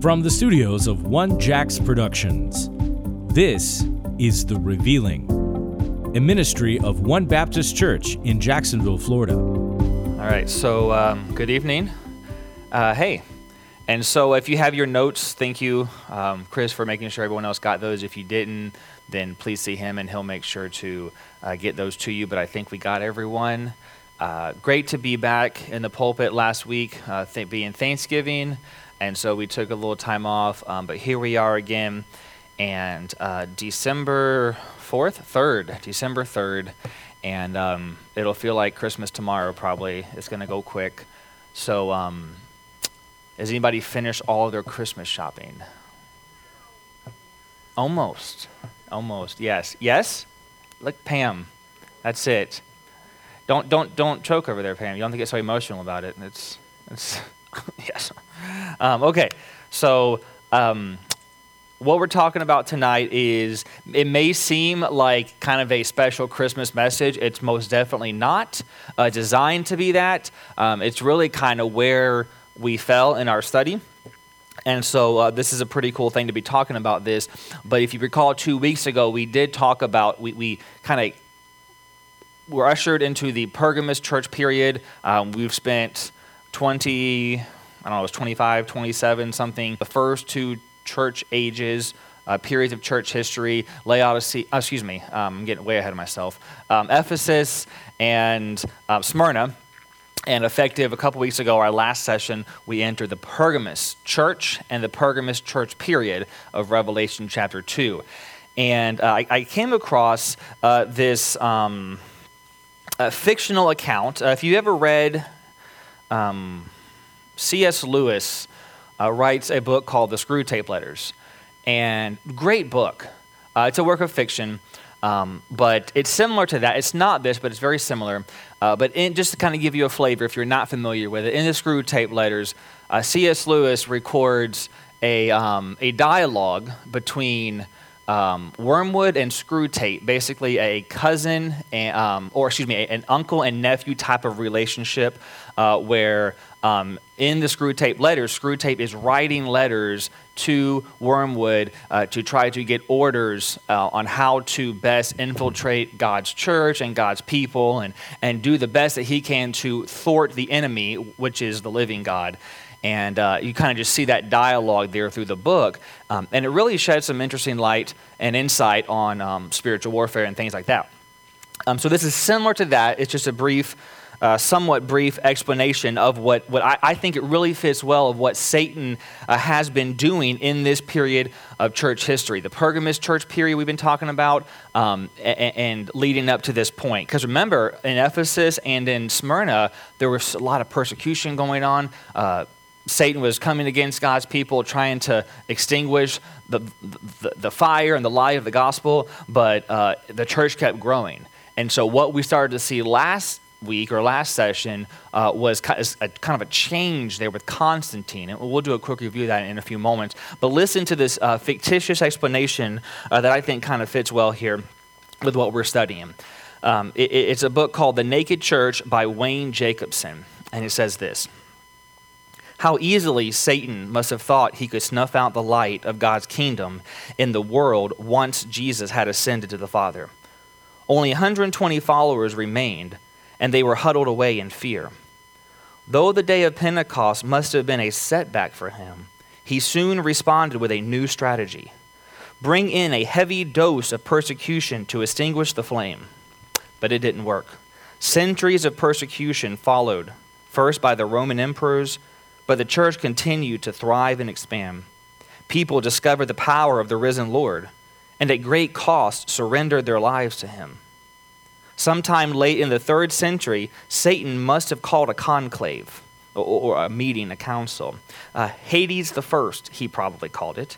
From the studios of One Jacks Productions, this is The Revealing, a ministry of One Baptist Church in Jacksonville, Florida. All right, so um, good evening. Uh, hey, and so if you have your notes, thank you, um, Chris, for making sure everyone else got those. If you didn't, then please see him and he'll make sure to uh, get those to you. But I think we got everyone. Uh, great to be back in the pulpit last week, uh, th- being Thanksgiving and so we took a little time off. Um, but here we are again, and uh, December fourth, third, December third, and um, it'll feel like Christmas tomorrow. Probably it's going to go quick. So, um, has anybody finished all of their Christmas shopping? Almost, almost. Yes, yes. Look, Pam, that's it. Don't don't don't choke over there, Pam. You don't have to get so emotional about it. It's it's yes. Um, okay, so um, what we're talking about tonight is it may seem like kind of a special Christmas message. It's most definitely not uh, designed to be that. Um, it's really kind of where we fell in our study. And so uh, this is a pretty cool thing to be talking about this. But if you recall, two weeks ago, we did talk about, we, we kind of were ushered into the Pergamus church period. Um, we've spent 20, I don't know, it was 25, 27, something. The first two church ages, uh, periods of church history, Laodicea, uh, excuse me, um, I'm getting way ahead of myself, um, Ephesus and uh, Smyrna. And effective a couple weeks ago, our last session, we entered the Pergamus church and the Pergamus church period of Revelation chapter 2. And uh, I, I, came across uh, this um, fictional account. Uh, if you ever read um, C.S. Lewis uh, writes a book called The Screwtape Letters. And great book. Uh, it's a work of fiction, um, but it's similar to that. It's not this, but it's very similar. Uh, but in, just to kind of give you a flavor, if you're not familiar with it, in the Screwtape Letters, uh, C.S. Lewis records a, um, a dialogue between um, Wormwood and Screwtape, basically a cousin, and, um, or excuse me, an uncle and nephew type of relationship uh, where um, in the Screwtape Letters, screw tape is writing letters to Wormwood uh, to try to get orders uh, on how to best infiltrate God's church and God's people and, and do the best that he can to thwart the enemy, which is the living God. And uh, you kind of just see that dialogue there through the book. Um, and it really sheds some interesting light and insight on um, spiritual warfare and things like that. Um, so this is similar to that. It's just a brief uh, somewhat brief explanation of what, what I, I, think it really fits well of what Satan uh, has been doing in this period of church history. The Pergamus church period we've been talking about um, and, and, leading up to this point. Because remember, in Ephesus and in Smyrna, there was a lot of persecution going on. Uh, Satan was coming against God's people, trying to extinguish the, the, the fire and the light of the gospel, but uh, the church kept growing. And so, what we started to see last week or last session uh, was kind of a change there with Constantine. And we'll do a quick review of that in a few moments. But listen to this uh, fictitious explanation uh, that I think kind of fits well here with what we're studying. Um, it, it's a book called The Naked Church by Wayne Jacobsen. And it says this How easily Satan must have thought he could snuff out the light of God's kingdom in the world once Jesus had ascended to the Father. Only 120 followers remained and they were huddled away in fear. Though the day of Pentecost must have been a setback for him, he soon responded with a new strategy bring in a heavy dose of persecution to extinguish the flame. But it didn't work. Centuries of persecution followed, first by the Roman emperors, but the church continued to thrive and expand. People discovered the power of the risen Lord, and at great cost surrendered their lives to him. Sometime late in the third century, Satan must have called a conclave or, a meeting, a council. Uh, Hades the first, he probably called it.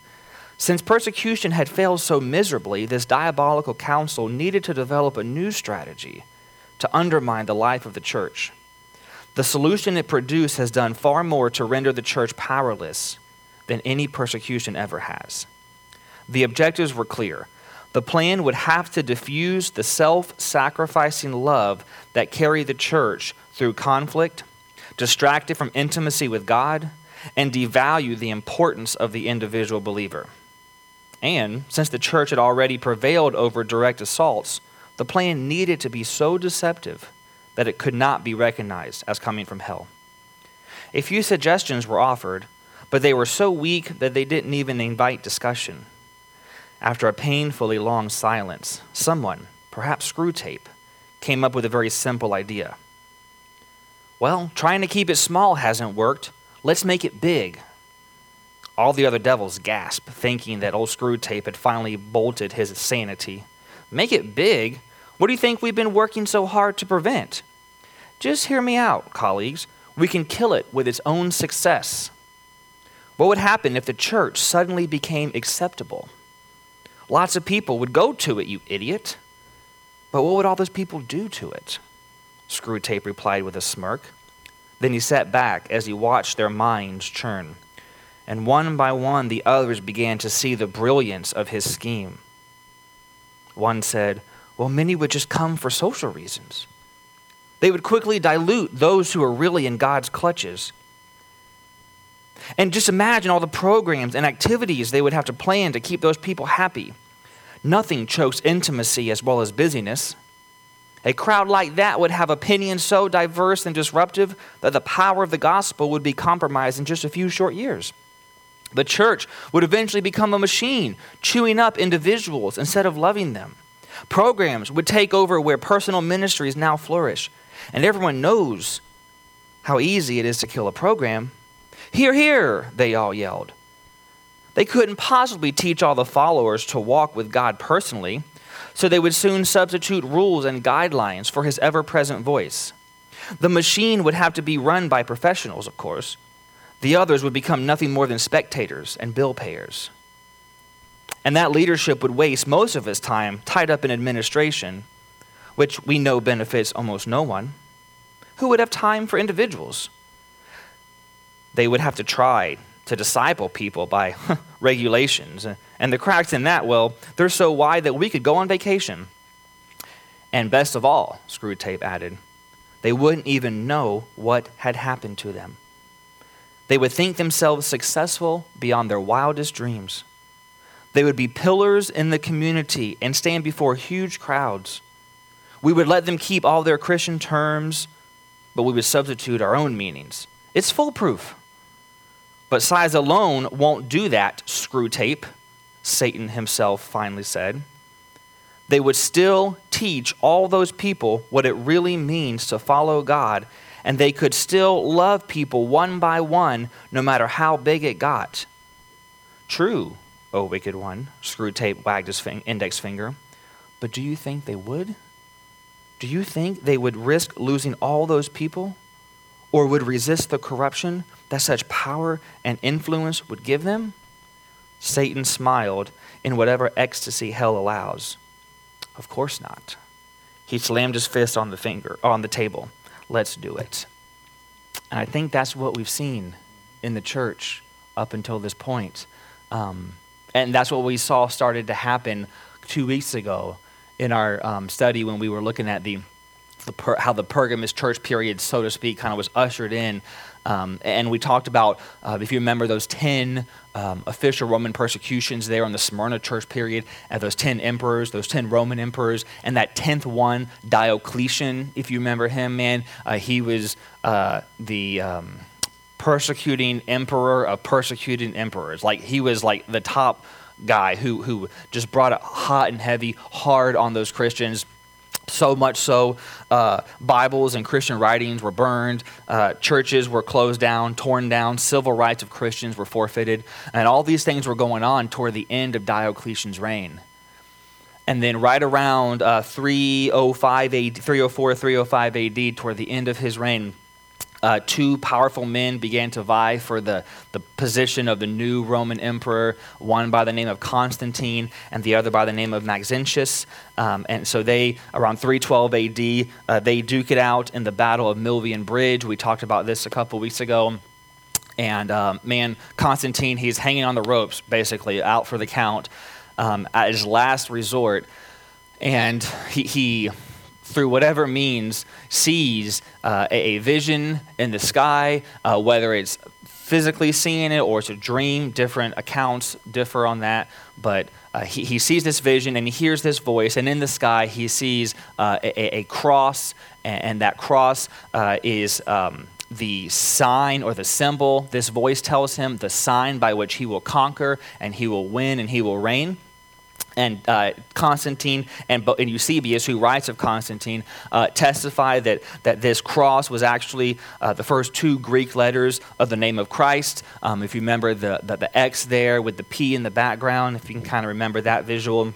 Since persecution had failed so miserably, this diabolical council needed to develop a new strategy to undermine the life of the church. The solution it produced has done far more to render the church powerless than any persecution ever has. The objectives were clear the plan would have to diffuse the self sacrificing love that carried the church through conflict, distract it from intimacy with God, and devalue the importance of the individual believer. And since the church had already prevailed over direct assaults, the plan needed to be so deceptive that it could not be recognized as coming from hell. A few suggestions were offered, but they were so weak that they didn't even invite discussion. After a painfully long silence, someone, perhaps Screwtape, came up with a very simple idea. Well, trying to keep it small hasn't worked. Let's make it big. All the other devils gasped, thinking that old Screwtape had finally bolted his sanity. Make it big? What do you think we've been working so hard to prevent? Just hear me out, colleagues. We can kill it with its own success. What would happen if the church suddenly became acceptable? Lots of people would go to it, you idiot. But what would all those people do to it? Screwtape replied with a smirk. Then he sat back as he watched their minds churn. And one by one, the others began to see the brilliance of his scheme. One said, Well, many would just come for social reasons. They would quickly dilute those who are really in God's clutches. And just imagine all the programs and activities they would have to plan to keep those people happy. Nothing chokes intimacy as well as busyness. A crowd like that would have opinions so diverse and disruptive that the power of the gospel would be compromised in just a few short years. The church would eventually become a machine, chewing up individuals instead of loving them. Programs would take over where personal ministries now flourish. And everyone knows how easy it is to kill a program. Hear, hear, they all yelled. They couldn't possibly teach all the followers to walk with God personally, so they would soon substitute rules and guidelines for his ever present voice. The machine would have to be run by professionals, of course. The others would become nothing more than spectators and bill payers. And that leadership would waste most of his time tied up in administration, which we know benefits almost no one. Who would have time for individuals? They would have to try to disciple people by regulations. And the cracks in that, well, they're so wide that we could go on vacation. And best of all, Screwtape added, they wouldn't even know what had happened to them. They would think themselves successful beyond their wildest dreams. They would be pillars in the community and stand before huge crowds. We would let them keep all their Christian terms, but we would substitute our own meanings. It's foolproof. But size alone won't do that, Screwtape, Satan himself finally said. They would still teach all those people what it really means to follow God, and they could still love people one by one, no matter how big it got. True, O wicked one, Screwtape wagged his index finger. But do you think they would? Do you think they would risk losing all those people? Or would resist the corruption that such power and influence would give them? Satan smiled in whatever ecstasy hell allows. Of course not. He slammed his fist on the finger on the table. Let's do it. And I think that's what we've seen in the church up until this point. Um, and that's what we saw started to happen two weeks ago in our um, study when we were looking at the, the per, how the Pergamus church period, so to speak, kind of was ushered in um, and we talked about, uh, if you remember, those 10 um, official Roman persecutions there on the Smyrna church period, and those 10 emperors, those 10 Roman emperors, and that 10th one, Diocletian, if you remember him, man, uh, he was uh, the. Um, persecuting emperor of persecuting emperors like he was like the top guy who, who just brought it hot and heavy hard on those christians so much so, uh, Bibles and Christian writings were burned, uh, churches were closed down, torn down, civil rights of Christians were forfeited, and all these things were going on toward the end of Diocletian's reign. And then, right around uh, 305 AD, 304, 305 AD, toward the end of his reign, uh, two powerful men began to vie for the, the position of the new Roman emperor, one by the name of Constantine and the other by the name of Maxentius. Um, and so they, around 312 AD, uh, they duke it out in the Battle of Milvian Bridge. We talked about this a couple weeks ago. And um, man, Constantine, he's hanging on the ropes, basically, out for the count um, at his last resort. And he, he through whatever means, sees uh, a, vision in the sky, uh, whether it's physically seeing it or it's a dream. Different accounts differ on that. But uh, he, he sees this vision and he hears this voice, and in the sky he sees uh, a, a, cross, and, and that cross uh, is. Um, the sign or the symbol, this voice tells him the sign by which he will conquer and he will win and he will reign and uh, Constantine and, and, Eusebius, who writes of Constantine, uh, testify that, that this cross was actually uh, the first two Greek letters of the name of Christ. Um, if you remember the, the, the, X there with the P in the background, if you can kind of remember that visual.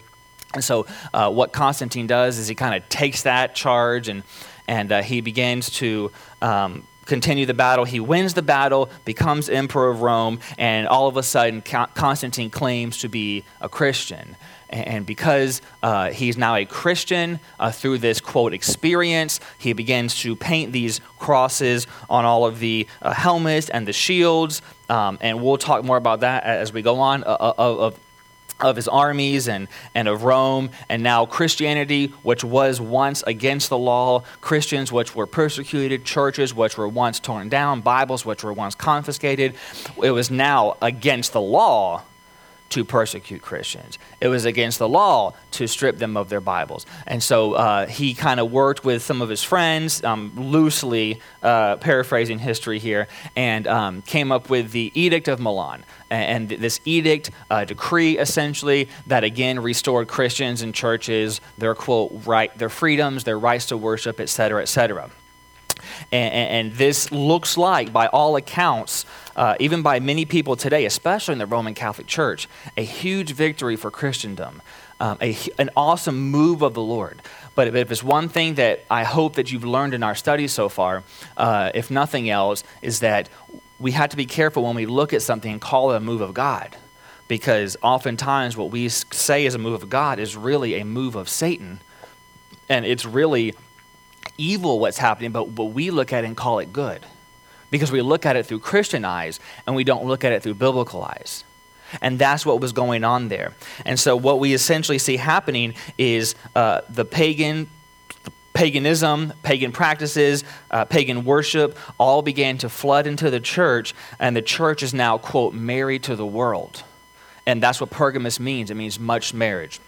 And so, uh, what Constantine does is he kind of takes that charge and, and uh, he begins to. Um, continue the battle. He wins the battle, becomes emperor of Rome, and all of a sudden, Constantine claims to be a Christian. And because uh, he's now a Christian uh, through this quote experience, he begins to paint these crosses on all of the uh, helmets and the shields. Um, and we'll talk more about that as we go on uh, uh, of, of, of his armies and, and of Rome, and now Christianity, which was once against the law, Christians, which were persecuted, churches, which were once torn down, Bibles, which were once confiscated. It was now against the law to persecute Christians. It was against the law to strip them of their Bibles. And so uh, he kind of worked with some of his friends, um, loosely uh, paraphrasing history here, and um, came up with the Edict of Milan. And this edict, uh, decree essentially, that again restored Christians and churches, their quote, right, their freedoms, their rights to worship, et cetera, et cetera. And, and, this looks like, by all accounts, uh, even by many people today, especially in the Roman Catholic Church, a huge victory for Christendom, um, a, an awesome move of the Lord. But if it's one thing that I hope that you've learned in our studies so far, uh, if nothing else, is that we have to be careful when we look at something and call it a move of God. Because oftentimes what we say is a move of God is really a move of Satan. And it's really evil what's happening, but, but we look at and call it good because we look at it through Christian eyes and we don't look at it through biblical eyes. And that's what was going on there. And so, what we essentially see happening is uh, the pagan paganism, pagan practices, uh, pagan worship all began to flood into the church, and the church is now, quote, married to the world. And that's what Pergamus means it means much marriage.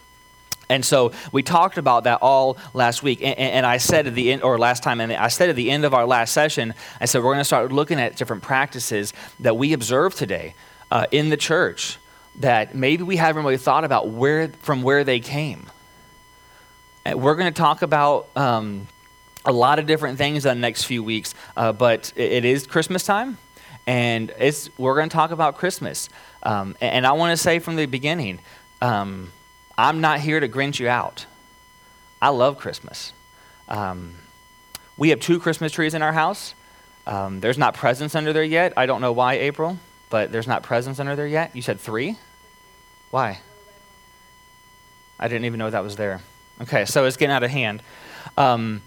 And so we talked about that all last week. And, and, I said at the end, or last time, and I said at the end of our last session, I said we're going to start looking at different practices that we observe today uh, in the church that maybe we haven't really thought about where, from where they came. And we're going to talk about um, a lot of different things in the next few weeks, uh, but it, is Christmas time, and it's, we're going to talk about Christmas. Um, and, and, I want to say from the beginning, um, I'm not here to grinch you out. I love Christmas. Um, we have two Christmas trees in our house. Um, there's not presents under there yet. I don't know why, April, but there's not presents under there yet. You said three? Why? I didn't even know that was there. Okay, so it's getting out of hand. Um,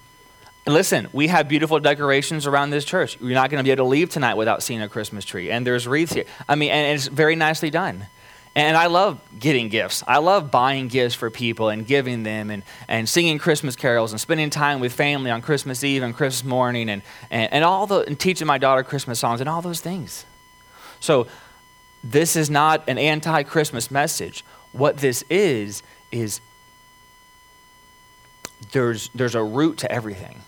listen, we have beautiful decorations around this church. You're not going to be able to leave tonight without seeing a Christmas tree. And there's wreaths here. I mean, and it's very nicely done. And I love getting gifts. I love buying gifts for people and giving them and, and singing Christmas carols and spending time with family on Christmas Eve and Christmas morning and, and, and all the and teaching my daughter Christmas songs and all those things. So this is not an anti-Christmas message. What this is is there's there's a root to everything.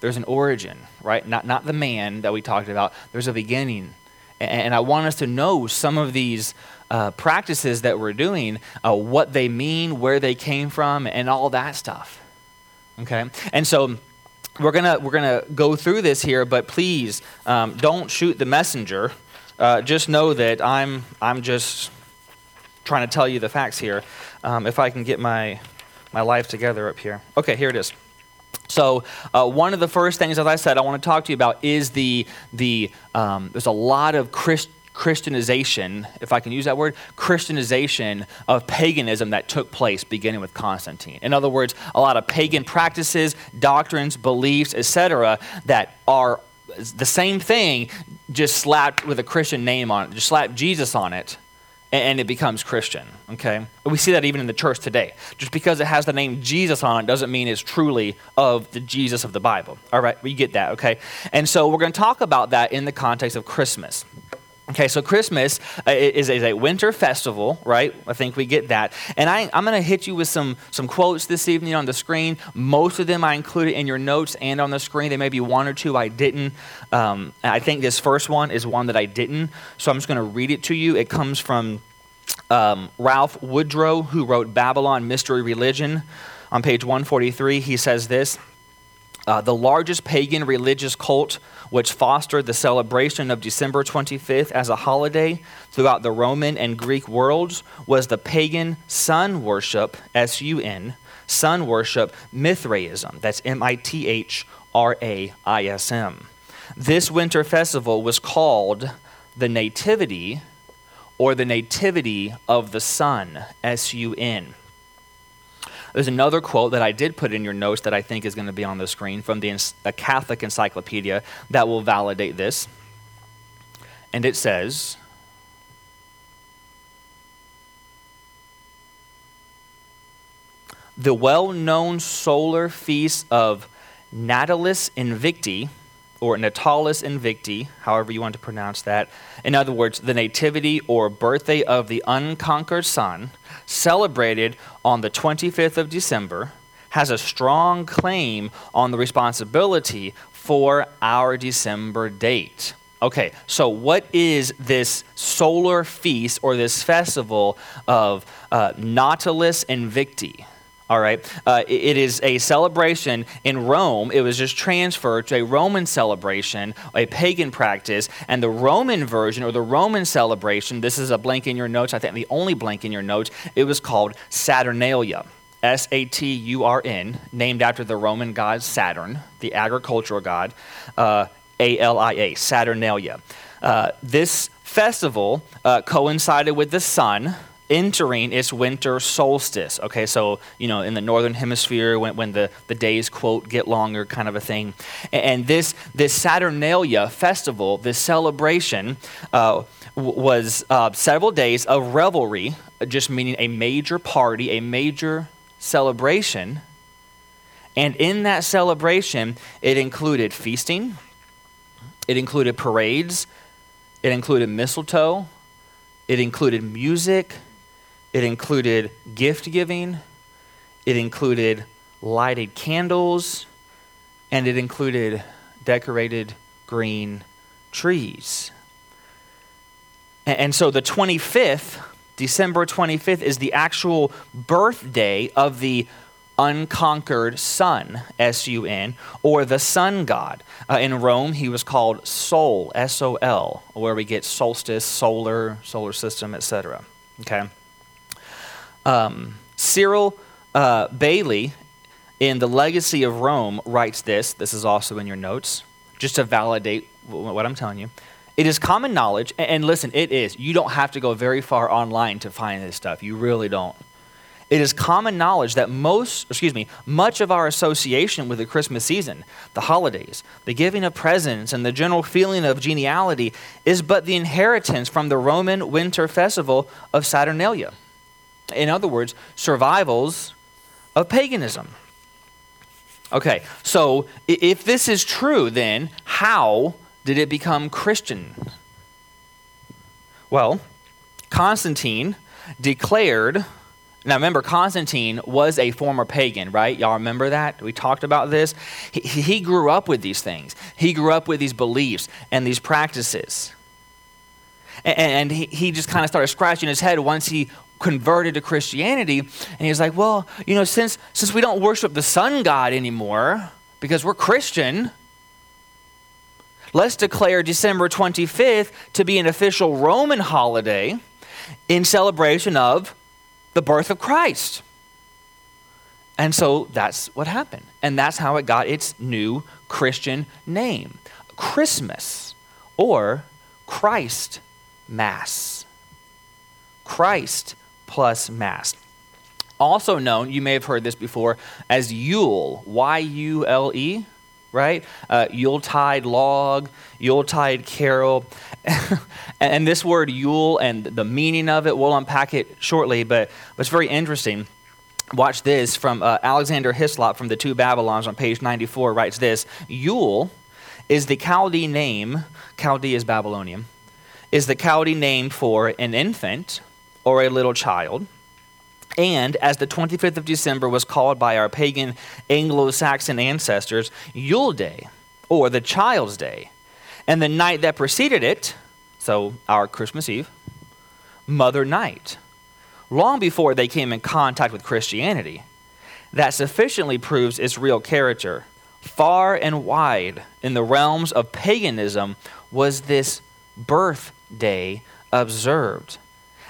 There's an origin, right? Not not the man that we talked about. There's a beginning. And, I want us to know some of these uh, practices that we're doing, uh, what they mean, where they came from, and all that stuff. Okay? And so we're to we're gonna go through this here, but please um, don't shoot the messenger. Uh, just know that I'm, I'm just trying to tell you the facts here. Um, if I can get my, my life together up here. Okay, here it is. So, uh, one of the first things, as I said, I want to talk to you about is the, the um, there's a lot of Christ, Christianization, if I can use that word, Christianization of paganism that took place beginning with Constantine. In other words, a lot of pagan practices, doctrines, beliefs, etc., that are the same thing, just slapped with a Christian name on it, just slapped Jesus on it, and it becomes Christian. Okay? We see that even in the church today. Just because it has the name Jesus on it doesn't mean it's truly of the Jesus of the Bible. All right, we get that, okay? And so we're going to talk about that in the context of Christmas. Okay, so Christmas uh, is, a winter festival, right? I think we get that. And I, am going to hit you with some, some quotes this evening on the screen. Most of them I included in your notes and on the screen. There may be one or two I didn't. Um, I think this first one is one that I didn't. So I'm just going to read it to you. It comes from um, Ralph Woodrow, who wrote Babylon Mystery Religion. On page 143, he says this uh, The largest pagan religious cult which fostered the celebration of December 25th as a holiday throughout the Roman and Greek worlds was the pagan sun worship, S U N, sun worship Mithraism. That's M I T H R A I S M. This winter festival was called the Nativity or the Nativity of the Sun, S U N. There's another quote that I did put in your notes that I think is going to be on the screen from the Catholic Encyclopedia that will validate this. And it says, The well known solar feast of Natalis Invicti or Natalis Invicti, however you want to pronounce that. In other words, the nativity or birthday of the unconquered sun, celebrated on the 25th of December, has a strong claim on the responsibility for our December date. Okay, so what is this solar feast or this festival of uh, Natalis Invicti? All right. Uh, it is a celebration in Rome. It was just transferred to a Roman celebration, a pagan practice. And the Roman version or the Roman celebration, this is a blank in your notes, I think the only blank in your notes, it was called Saturnalia. S A T U R N, named after the Roman god Saturn, the agricultural god, uh, A L I A, Saturnalia. Uh, this festival uh, coincided with the sun entering its winter solstice. Okay, so, you know, in the northern hemisphere, when, when the, the days, quote, get longer, kind of a thing. And, this, this Saturnalia festival, this celebration, uh, was uh, several days of revelry, just meaning a major party, a major celebration. And in that celebration, it included feasting, it included parades, it included mistletoe, it included music, it included gift giving, it included lighted candles, and it included decorated green trees. And so the 25th, December 25th, is the actual birthday of the unconquered sun, S U N, or the sun god. Uh, in Rome, he was called Sol, S O L, where we get solstice, solar, solar system, etc. Okay? Um, Cyril uh, Bailey in The Legacy of Rome writes this. This is also in your notes, just to validate what I'm telling you. It is common knowledge, and listen, it is. You don't have to go very far online to find this stuff. You really don't. It is common knowledge that most, excuse me, much of our association with the Christmas season, the holidays, the giving of presents, and the general feeling of geniality is but the inheritance from the Roman winter festival of Saturnalia. In other words, survivals of paganism. Okay, so if this is true, then how did it become Christian? Well, Constantine declared. Now, remember, Constantine was a former pagan, right? Y'all remember that? We talked about this. He, he grew up with these things, he grew up with these beliefs and these practices. And, and he, he just kind of started scratching his head once he converted to Christianity, and he's like, well, you know, since, since we don't worship the sun god anymore because we're Christian, let's declare December 25th to be an official Roman holiday in celebration of the birth of Christ. And so that's what happened. And that's how it got its new Christian name Christmas or Christ Mass. Christ plus Mass. Also known, you may have heard this before, as Yule, Y U L E. right? Uh, Yuletide log, Yuletide carol. and this word Yule and the meaning of it, we'll unpack it shortly, but, it's very interesting. Watch this from uh, Alexander Hislop from the Two Babylons on page 94 writes this Yule is the Chaldee name, Chaldee is Babylonian, is the Chaldee name for an infant or a little child. And as the 25th of December was called by our pagan Anglo Saxon ancestors, Yule Day, or the Child's Day. And the night that preceded it, so our Christmas Eve, Mother Night, long before they came in contact with Christianity. That sufficiently proves its real character. Far and wide in the realms of paganism was this birthday observed.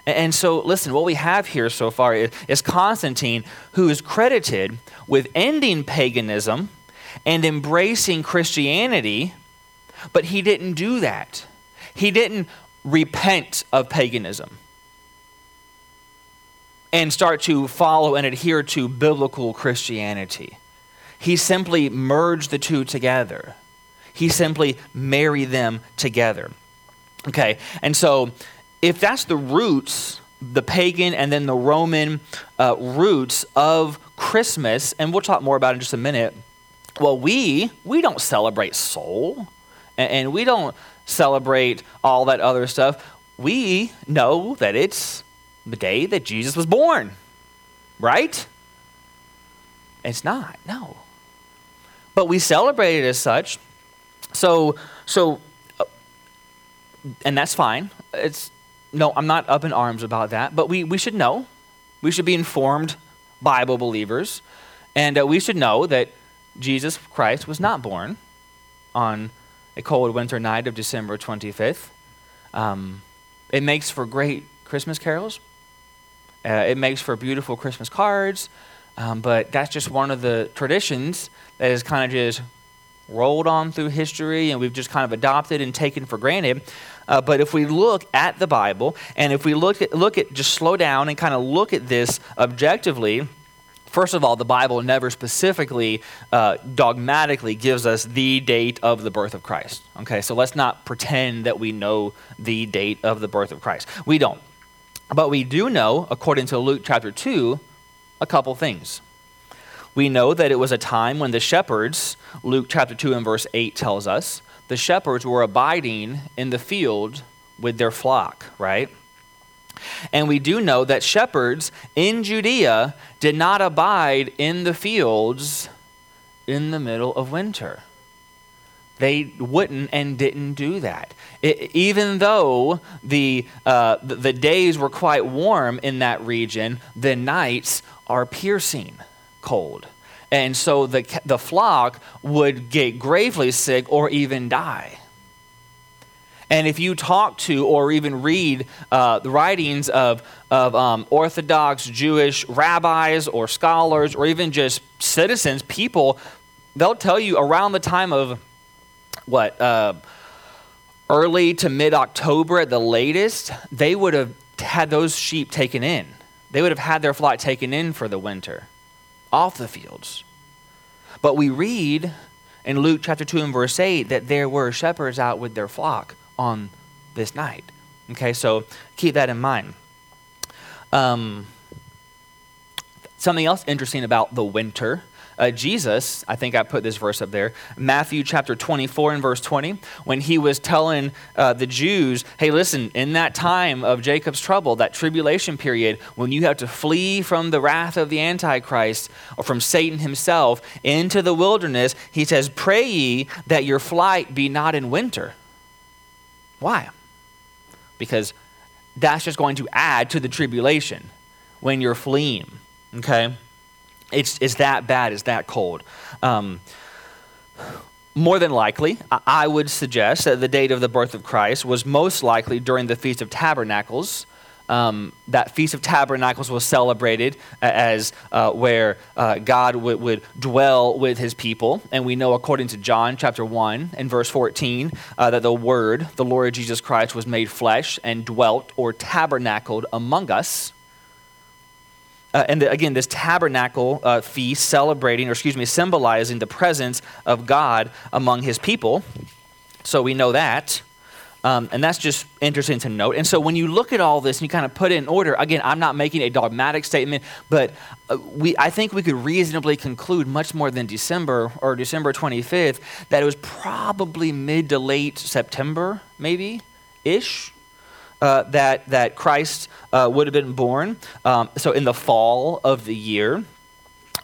And so, listen, what we have here so far is, Constantine, who is credited with ending paganism and embracing Christianity, but he didn't do that. He didn't repent of paganism and start to follow and adhere to biblical Christianity. He simply merged the two together. He simply married them together. Okay, and so if that's the roots, the pagan and then the Roman uh, roots of Christmas, and we'll talk more about it in just a minute. Well, we we don't celebrate Sol, and, and we don't celebrate all that other stuff. We know that it's the day that Jesus was born, right? It's not, no. But we celebrate it as such. So, so, uh, and that's fine. It's no, I'm not up in arms about that, but we, we should know. We should be informed Bible believers. And uh, we should know that Jesus Christ was not born on a cold winter night of December 25th. Um, it makes for great Christmas carols. Uh, it makes for beautiful Christmas cards. Um, but that's just one of the traditions that is kind of just rolled on through history and we've just kind of adopted and taken for granted. Uh, but if we look at the Bible and if we look at, look at, just slow down and kind of look at this objectively, First of all, the Bible never specifically, uh, dogmatically gives us the date of the birth of Christ. Okay, so let's not pretend that we know the date of the birth of Christ. We don't. But we do know, according to Luke chapter 2, a couple things. We know that it was a time when the shepherds, Luke chapter 2 and verse 8 tells us, the shepherds were abiding in the field with their flock, right? And we do know that shepherds in Judea did not abide in the fields in the middle of winter. They wouldn't and didn't do that. It, even though the, uh, the, the days were quite warm in that region, the nights are piercing cold. And so the, the flock would get gravely sick or even die. And if you talk to or even read uh, the writings of, of um, Orthodox Jewish rabbis or scholars or even just citizens, people, they'll tell you around the time of what, uh, early to mid October at the latest, they would have had those sheep taken in. They would have had their flock taken in for the winter off the fields. But we read in Luke chapter 2 and verse 8 that there were shepherds out with their flock on this night. Okay, so keep that in mind. Um, something else interesting about the winter uh, Jesus, I think I put this verse up there, Matthew chapter 24 and verse 20, when he was telling uh, the Jews, hey, listen, in that time of Jacob's trouble, that tribulation period, when you have to flee from the wrath of the Antichrist or from Satan himself into the wilderness, he says, pray ye that your flight be not in winter. Why? Because that's just going to add to the tribulation when you're fleeing. Okay? It's, it's that bad, it's that cold. Um, more than likely, I would suggest that the date of the birth of Christ was most likely during the Feast of Tabernacles. Um, that Feast of Tabernacles was celebrated as uh, where uh, God w- would dwell with his people. And we know, according to John chapter 1 and verse 14, uh, that the Word, the Lord Jesus Christ, was made flesh and dwelt or tabernacled among us. Uh, and the, again, this tabernacle uh, feast celebrating, or excuse me, symbolizing the presence of God among his people. So we know that. Um, and that's just interesting to note. And so when you look at all this and you kind of put it in order, again, I'm not making a dogmatic statement, but uh, we, I think we could reasonably conclude much more than December or December 25th that it was probably mid to late September, maybe ish, uh, that, that Christ uh, would have been born. Um, so in the fall of the year.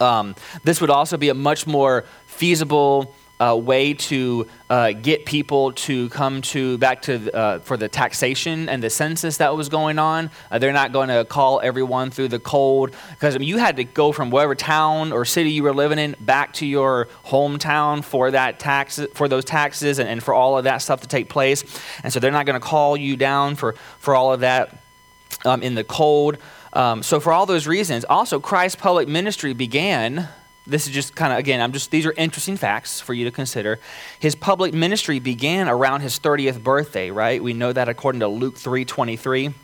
Um, this would also be a much more feasible uh, way to uh, get people to come to back to uh, for the taxation and the census that was going on. Uh, they're not going to call everyone through the cold because I mean, you had to go from whatever town or city you were living in back to your hometown for that tax for those taxes and, and for all of that stuff to take place. And so they're not going to call you down for for all of that um, in the cold. Um, so for all those reasons, also Christ's public ministry began this is just kind of again i'm just these are interesting facts for you to consider. His public ministry began around his 30th birthday right? We know that according to luke 3 23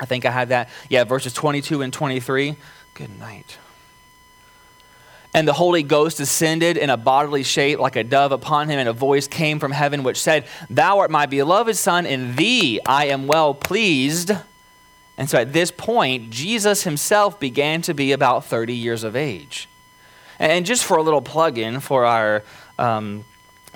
i think i had that. Yeah verses 22 and 23 good night. And the Holy Ghost descended in a bodily shape like a dove upon him, and a voice came from heaven which said, Thou art my beloved Son, in thee I am well pleased. And so at this point, Jesus himself began to be about 30 years of age. And just for a little plug in for our um,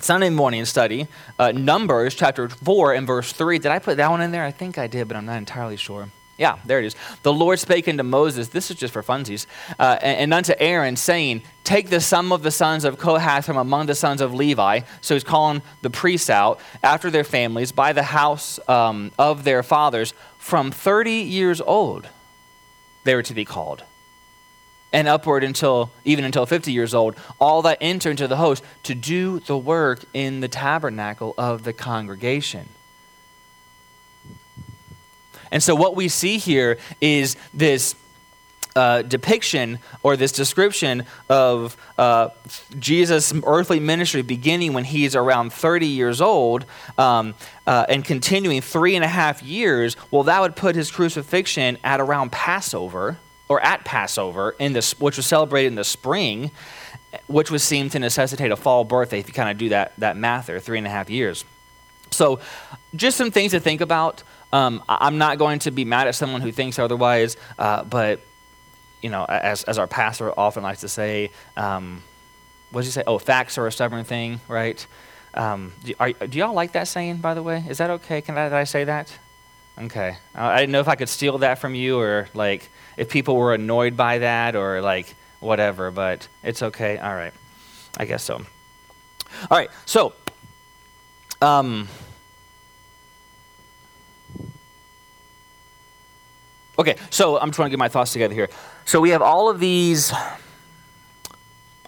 Sunday morning study, uh, Numbers chapter 4 and verse 3. Did I put that one in there? I think I did, but I'm not entirely sure. Yeah, there it is. The Lord spake unto Moses, this is just for funsies, uh, and, and, unto Aaron, saying, Take the sum of the sons of Kohath from among the sons of Levi. So he's calling the priests out after their families by the house um, of their fathers. From 30 years old, they were to be called and upward until even until 50 years old, all that enter into the host to do the work in the tabernacle of the congregation. And so, what we see here is this uh, depiction or this description of uh, Jesus' earthly ministry beginning when he's around 30 years old um, uh, and continuing three and a half years. Well, that would put his crucifixion at around Passover or at Passover, in this, which was celebrated in the spring, which would seem to necessitate a fall birthday if you kind of do that, that math there, three and a half years. So, just some things to think about. Um, I'm not going to be mad at someone who thinks otherwise, uh, but you know, as, as our pastor often likes to say, um, what does he say? Oh, facts are a stubborn thing, right? Um, do, are, do, y'all like that saying, by the way? Is that okay? Can I, did I say that? Okay. I didn't know if I could steal that from you or like if people were annoyed by that or like whatever, but it's okay. All right. I guess so. All right. So, um, okay. So I'm trying to get my thoughts together here. So we have all of these,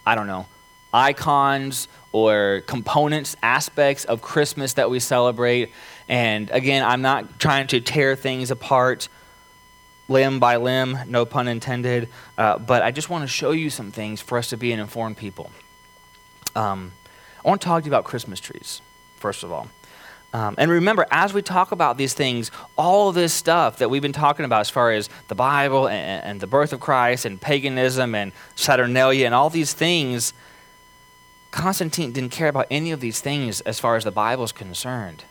I don't know, icons or components, aspects of Christmas that we celebrate. And again, I'm not trying to tear things apart limb by limb, no pun intended, uh, but I just want to show you some things for us to be an informed people. Um, I want to talk to you about Christmas trees, first of all. Um, and remember, as we talk about these things, all this stuff that we've been talking about as far as the Bible and, and the birth of Christ and paganism and Saturnalia and all these things, Constantine didn't care about any of these things as far as the Bible is concerned.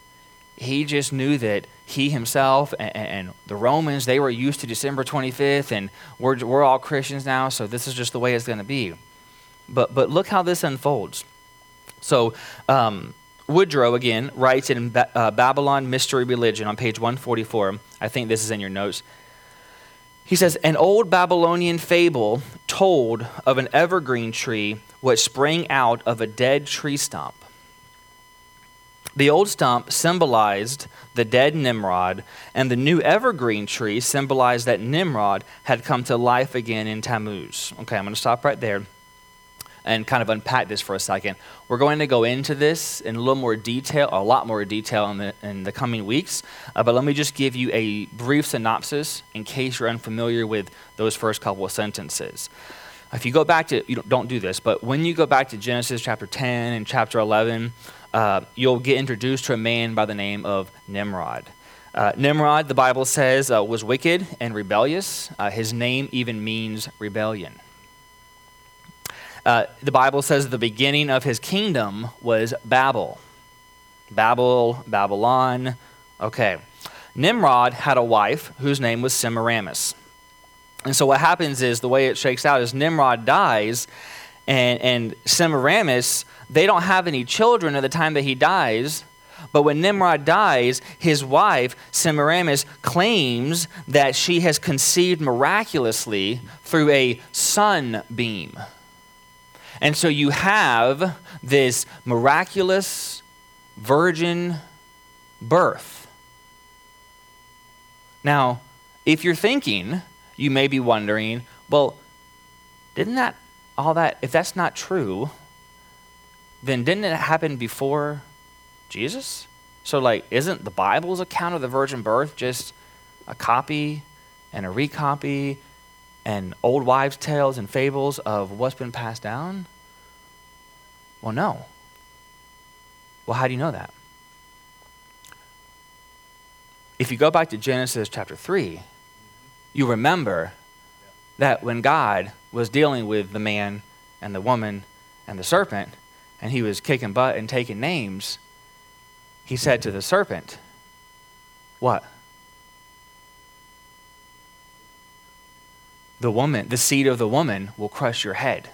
He just knew that he himself and, and, the Romans, they were used to December 25th, and we're, we're all Christians now, so this is just the way it's going to be. But, but look how this unfolds. So, um, Woodrow, again, writes in ba- uh, Babylon Mystery Religion on page 144. I think this is in your notes. He says, An old Babylonian fable told of an evergreen tree which sprang out of a dead tree stump. The old stump symbolized the dead Nimrod, and the new evergreen tree symbolized that Nimrod had come to life again in Tammuz. Okay, I'm going to stop right there and kind of unpack this for a second. We're going to go into this in a little more detail, a lot more detail in the, in the coming weeks, uh, but let me just give you a brief synopsis in case you're unfamiliar with those first couple of sentences. If you go back to, you don't, don't do this, but when you go back to Genesis chapter 10 and chapter 11, uh, you'll get introduced to a man by the name of Nimrod. Uh, Nimrod, the Bible says, uh, was wicked and rebellious. Uh, his name even means rebellion. Uh, the Bible says the beginning of his kingdom was Babel. Babel, Babylon. Okay. Nimrod had a wife whose name was Semiramis. And so what happens is the way it shakes out is Nimrod dies, and, and Semiramis, they don't have any children at the time that he dies. But when Nimrod dies, his wife, Semiramis, claims that she has conceived miraculously through a sunbeam. And so you have this miraculous virgin birth. Now, if you're thinking, you may be wondering, well, didn't that, all that, if that's not true, then didn't it happen before Jesus? So, like, isn't the Bible's account of the virgin birth just a copy and a recopy and old wives' tales and fables of what's been passed down? Well, no. Well, how do you know that? If you go back to Genesis chapter 3, you remember that when God was dealing with the man and the woman and the serpent, and he was kicking butt and taking names, he said to the serpent, What? The woman, the seed of the woman will crush your head.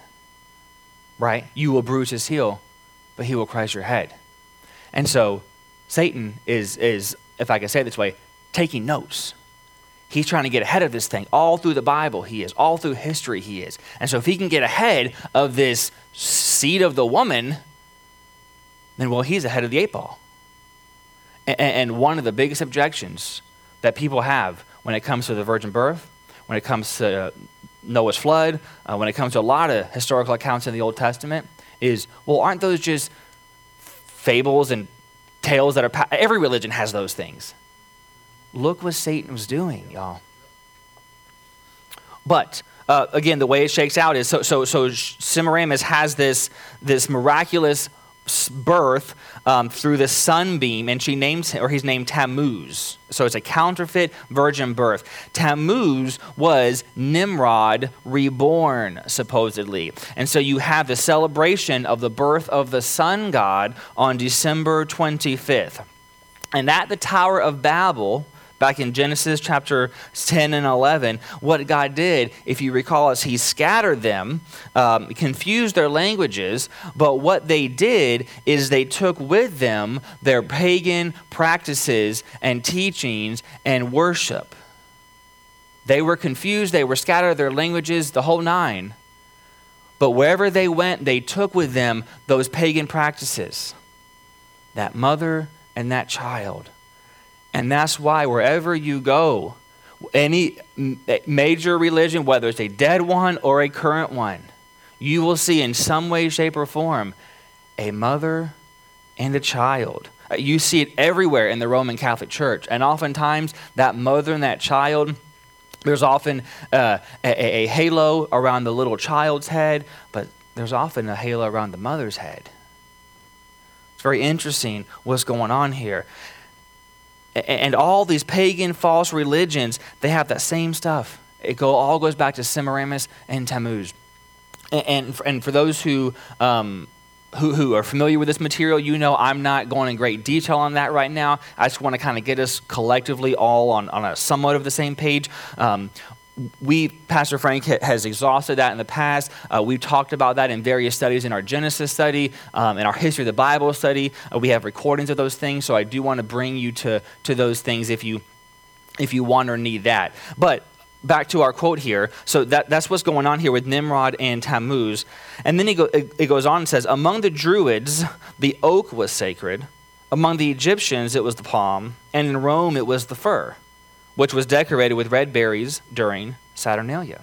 Right? You will bruise his heel, but he will crush your head. And so Satan is, is if I can say it this way, taking notes. He's trying to get ahead of this thing. All through the Bible, he is. All through history, he is. And so, if he can get ahead of this seed of the woman, then, well, he's ahead of the eight ball. And, and one of the biggest objections that people have when it comes to the virgin birth, when it comes to Noah's flood, uh, when it comes to a lot of historical accounts in the Old Testament, is well, aren't those just fables and tales that are. Pa- Every religion has those things. Look what Satan was doing, y'all. But uh, again, the way it shakes out is so so so Semiramis has this this miraculous birth um, through the sunbeam, and she names or he's named Tammuz. So it's a counterfeit virgin birth. Tammuz was Nimrod reborn, supposedly. And so you have the celebration of the birth of the sun god on December 25th. And at the Tower of Babel, back in Genesis chapter 10 and 11, what God did, if you recall, is He scattered them, um, confused their languages, but what they did is they took with them their pagan practices and teachings and worship. They were confused, they were scattered, their languages, the whole nine. But wherever they went, they took with them those pagan practices. That mother and that child and that's why wherever you go, any major religion, whether it's a dead one or a current one, you will see in some way, shape, or form a mother and a child. You see it everywhere in the Roman Catholic Church. And oftentimes, that mother and that child, there's often uh, a, a halo around the little child's head, but there's often a halo around the mother's head. It's very interesting what's going on here and all these pagan false religions, they have that same stuff. It go, all goes back to Semiramis and Tammuz. And, and, and for those who, um, who, who are familiar with this material, you know I'm not going in great detail on that right now. I just want to kind of get us collectively all on, on a somewhat of the same page. Um, we, Pastor Frank has exhausted that in the past. Uh, we've talked about that in various studies in our Genesis study, um, in our History of the Bible study. Uh, we have recordings of those things, so I do want to bring you to, to those things if you, if you want or need that. But back to our quote here. So that, that's what's going on here with Nimrod and Tammuz. And then go, it, it goes on and says, Among the Druids, the oak was sacred. Among the Egyptians, it was the palm. And in Rome, it was the fir which was decorated with red berries during Saturnalia.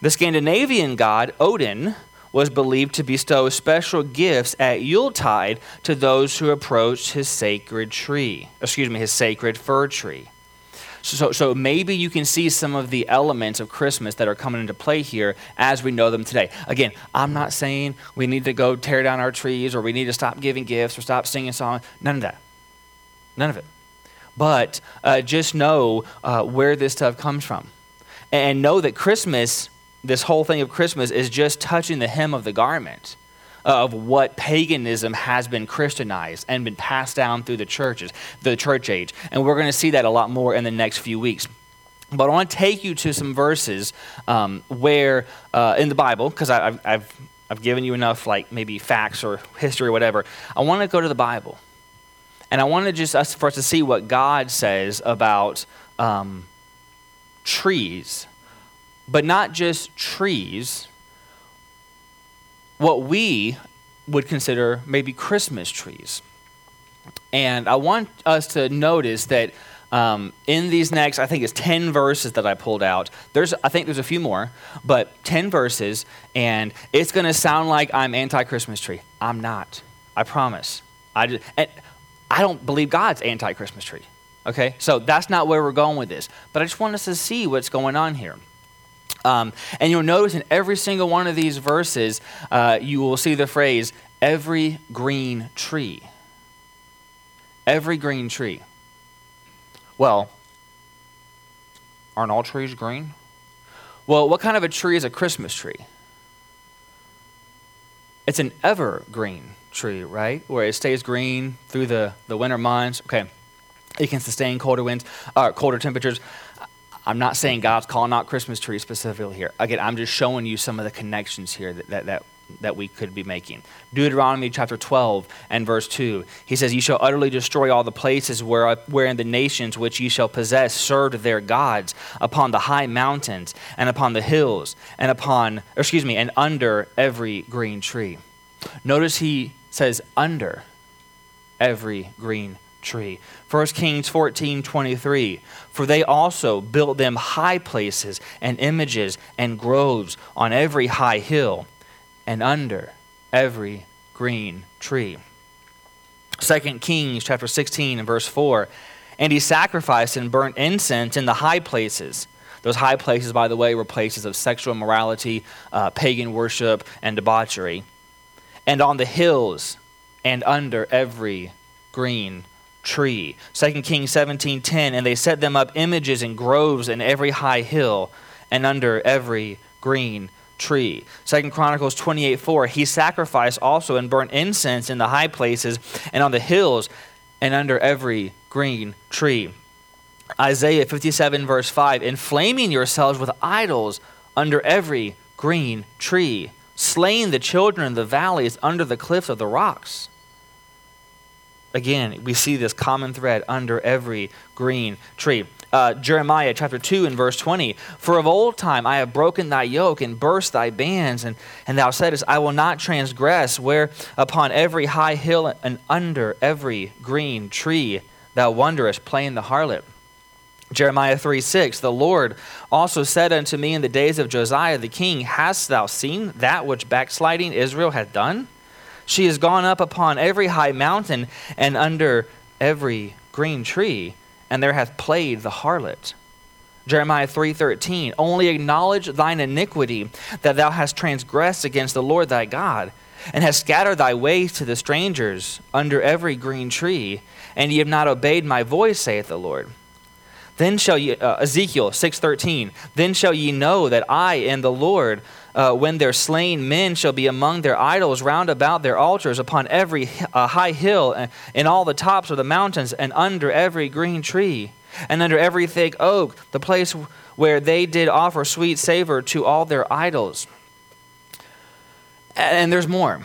The Scandinavian god Odin was believed to bestow special gifts at Yuletide to those who approached his sacred tree, excuse me, his sacred fir tree. So, so maybe you can see some of the elements of Christmas that are coming into play here as we know them today. Again, I'm not saying we need to go tear down our trees or we need to stop giving gifts or stop singing songs. None of that. None of it. But uh, just know uh, where this stuff comes from. And know that Christmas, this whole thing of Christmas, is just touching the hem of the garment of what paganism has been Christianized and been passed down through the churches, the church age. And we're going to see that a lot more in the next few weeks. But I want to take you to some verses um, where uh, in the Bible, because I've, I've, I've given you enough, like maybe facts or history or whatever. I want to go to the Bible. And I want to just us, for us to see what God says about um, trees, but not just trees, what we would consider maybe Christmas trees. And I want us to notice that um, in these next, I think it's 10 verses that I pulled out. There's, I think there's a few more, but 10 verses, and it's going to sound like I'm anti Christmas tree. I'm not. I promise. I, just, I don't believe God's anti Christmas tree. Okay? So that's not where we're going with this. But I just want us to see what's going on here. Um, and you'll notice in every single one of these verses, uh, you will see the phrase, every green tree. Every green tree. Well, aren't all trees green? Well, what kind of a tree is a Christmas tree? It's an evergreen tree, right? Where it stays green through the, the winter months. Okay. It can sustain colder winds, uh, colder temperatures. I'm not saying God's calling out Christmas trees specifically here. Again, I'm just showing you some of the connections here that, that, that, that we could be making. Deuteronomy chapter 12 and verse 2. He says, You shall utterly destroy all the places where, wherein the nations which ye shall possess served their gods upon the high mountains and upon the hills and upon, excuse me, and under every green tree. Notice he says, under every green tree. 1 Kings 14 23. For they also built them high places and images and groves on every high hill and under every green tree. 2 Kings chapter 16 and verse 4. And he sacrificed and burnt incense in the high places. Those high places, by the way, were places of sexual immorality, uh, pagan worship, and debauchery. And on the hills and under every green tree. 2 Kings 17:10 and they set them up images and groves in every high hill and under every green tree. 2 Chronicles 28:4 he sacrificed also and burnt incense in the high places and on the hills and under every green tree. Isaiah 57 verse 5 inflaming yourselves with idols under every green tree, slaying the children in the valleys under the cliffs of the rocks again, we see this common thread under every green tree. Uh, Jeremiah chapter 2 and verse 20. For of old time I have broken thy yoke and burst thy bands, and, and thou saidst, I will not transgress, where upon every high hill and under every green tree thou wanderest playing the harlot. Jeremiah 3 6, the Lord also said unto me in the days of Josiah the king, Hast thou seen that which backsliding Israel hath done? She has gone up upon every high mountain and under every green tree, and there hath played the harlot. Jeremiah 3:13 Only acknowledge thine iniquity that thou hast transgressed against the Lord thy God and hast scattered thy ways to the strangers under every green tree and ye have not obeyed my voice saith the Lord then shall ye uh, Ezekiel 6:13 Then shall ye know that I am the Lord uh, when their slain men shall be among their idols round about their altars upon every uh, high hill and in all the tops of the mountains and under every green tree and under every thick oak the place where they did offer sweet savor to all their idols. And there's more.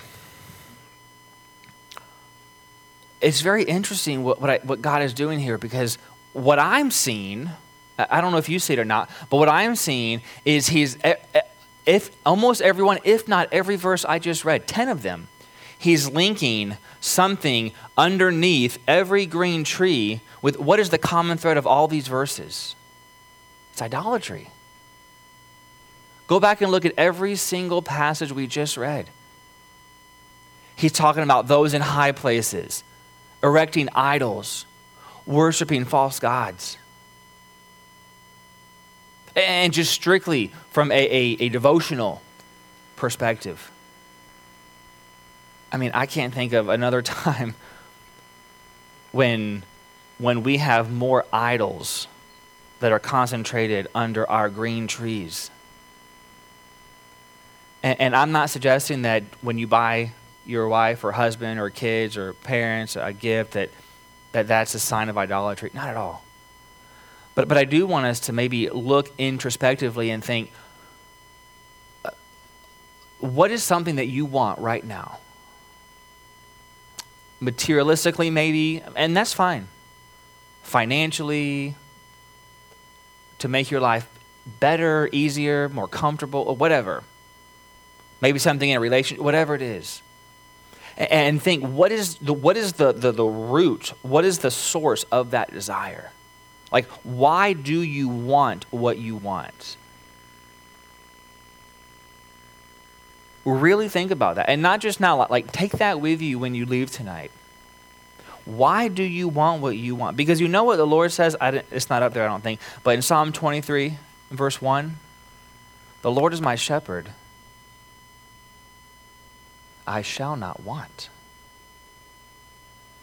It's very interesting what, what, I, what god is doing here because what i'm seeing i don't know if you see it or not but what i'm seeing is he's if almost everyone, if not every verse I just read, 10 of them, he's linking something underneath every green tree with what is the common thread of all these verses? It's idolatry. Go back and look at every single passage we just read. He's talking about those in high places, erecting idols, worshiping false gods and just strictly from a, a, a, devotional perspective. I mean, I can't think of another time when when we have more idols that are concentrated under our green trees. And, and, I'm not suggesting that when you buy your wife or husband or kids or parents a gift that, that that's a sign of idolatry. Not at all. But, but I do want us to maybe look introspectively and think uh, what is something that you want right now? Materialistically, maybe, and that's fine. Financially, to make your life better, easier, more comfortable, or whatever. Maybe something in a relationship, whatever it is. And think what is the, what is the, the, the root, what is the source of that desire? Like, why do you want what you want? Really think about that. And not just now, like, take that with you when you leave tonight. Why do you want what you want? Because you know what the Lord says? it's not up there, I don't think. But in Psalm 23, verse 1, the Lord is my shepherd. I shall not want.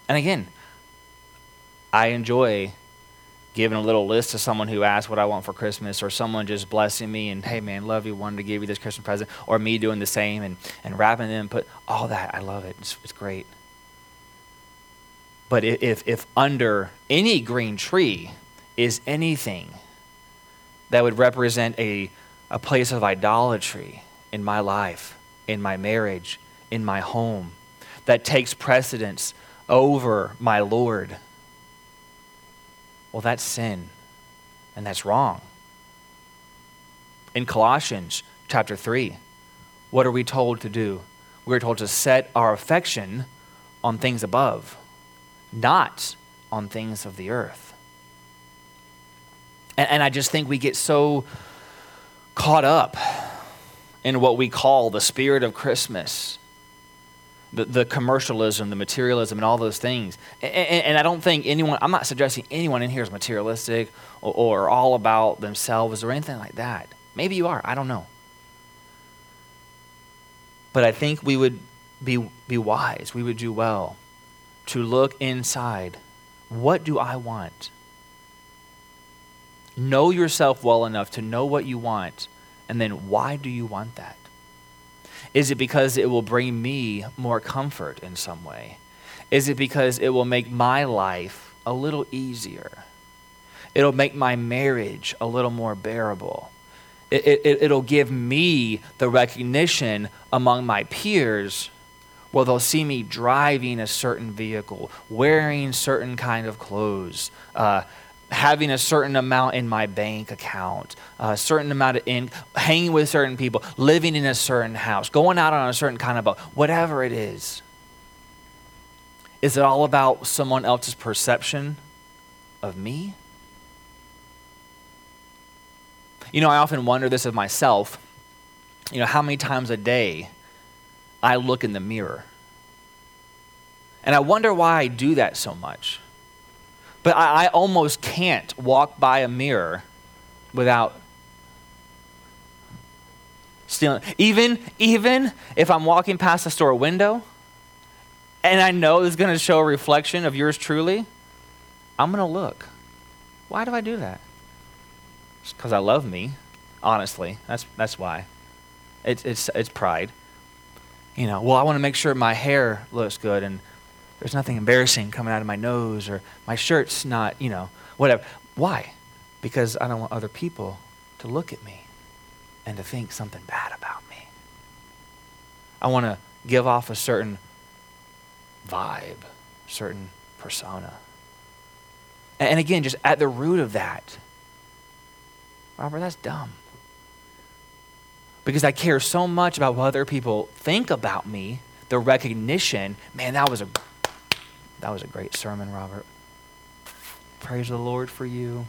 And again, I enjoy giving a little list to someone who asks what I want for Christmas, or someone just blessing me and, hey man, love you, wanted to give you this Christmas present, or me doing the same and, and wrapping them, put all that. I love it. It's, it's great. But if, if under any green tree is anything that would represent a, a place of idolatry in my life, in my marriage, in my home, that takes precedence over my Lord, well, that's sin, and that's wrong. In Colossians chapter 3, what are we told to do? We're told to set our affection on things above, not on things of the earth. And, and I just think we get so caught up in what we call the spirit of Christmas the, the commercialism, the materialism, and all those things. And, and, and, I don't think anyone, I'm not suggesting anyone in here is materialistic or, or all about themselves or anything like that. Maybe you are, I don't know. But I think we would be, be wise, we would do well to look inside. What do I want? Know yourself well enough to know what you want, and then why do you want that? Is it because it will bring me more comfort in some way? Is it because it will make my life a little easier? It'll make my marriage a little more bearable. It, it, it'll give me the recognition among my peers where they'll see me driving a certain vehicle, wearing certain kind of clothes, uh, having a certain amount in my bank account, a certain amount of in, hanging with certain people, living in a certain house, going out on a certain kind of boat, whatever it is. Is it all about someone else's perception of me? You know, I often wonder this of myself. You know, how many times a day I look in the mirror? And I wonder why I do that so much. But I, I almost can't walk by a mirror without stealing. Even, even if I'm walking past a store window and I know it's going to show a reflection of yours truly, I'm going to look. Why do I do that? It's because I love me, honestly. That's, that's why. It's, it's, it's pride. You know, well, I want to make sure my hair looks good and there's nothing embarrassing coming out of my nose or my shirt's not, you know, whatever. Why? Because I don't want other people to look at me and to think something bad about me. I want to give off a certain vibe, certain persona. And again, just at the root of that, Robert, that's dumb. Because I care so much about what other people think about me, the recognition, man, that was a that was a great sermon, Robert. Praise the Lord for you.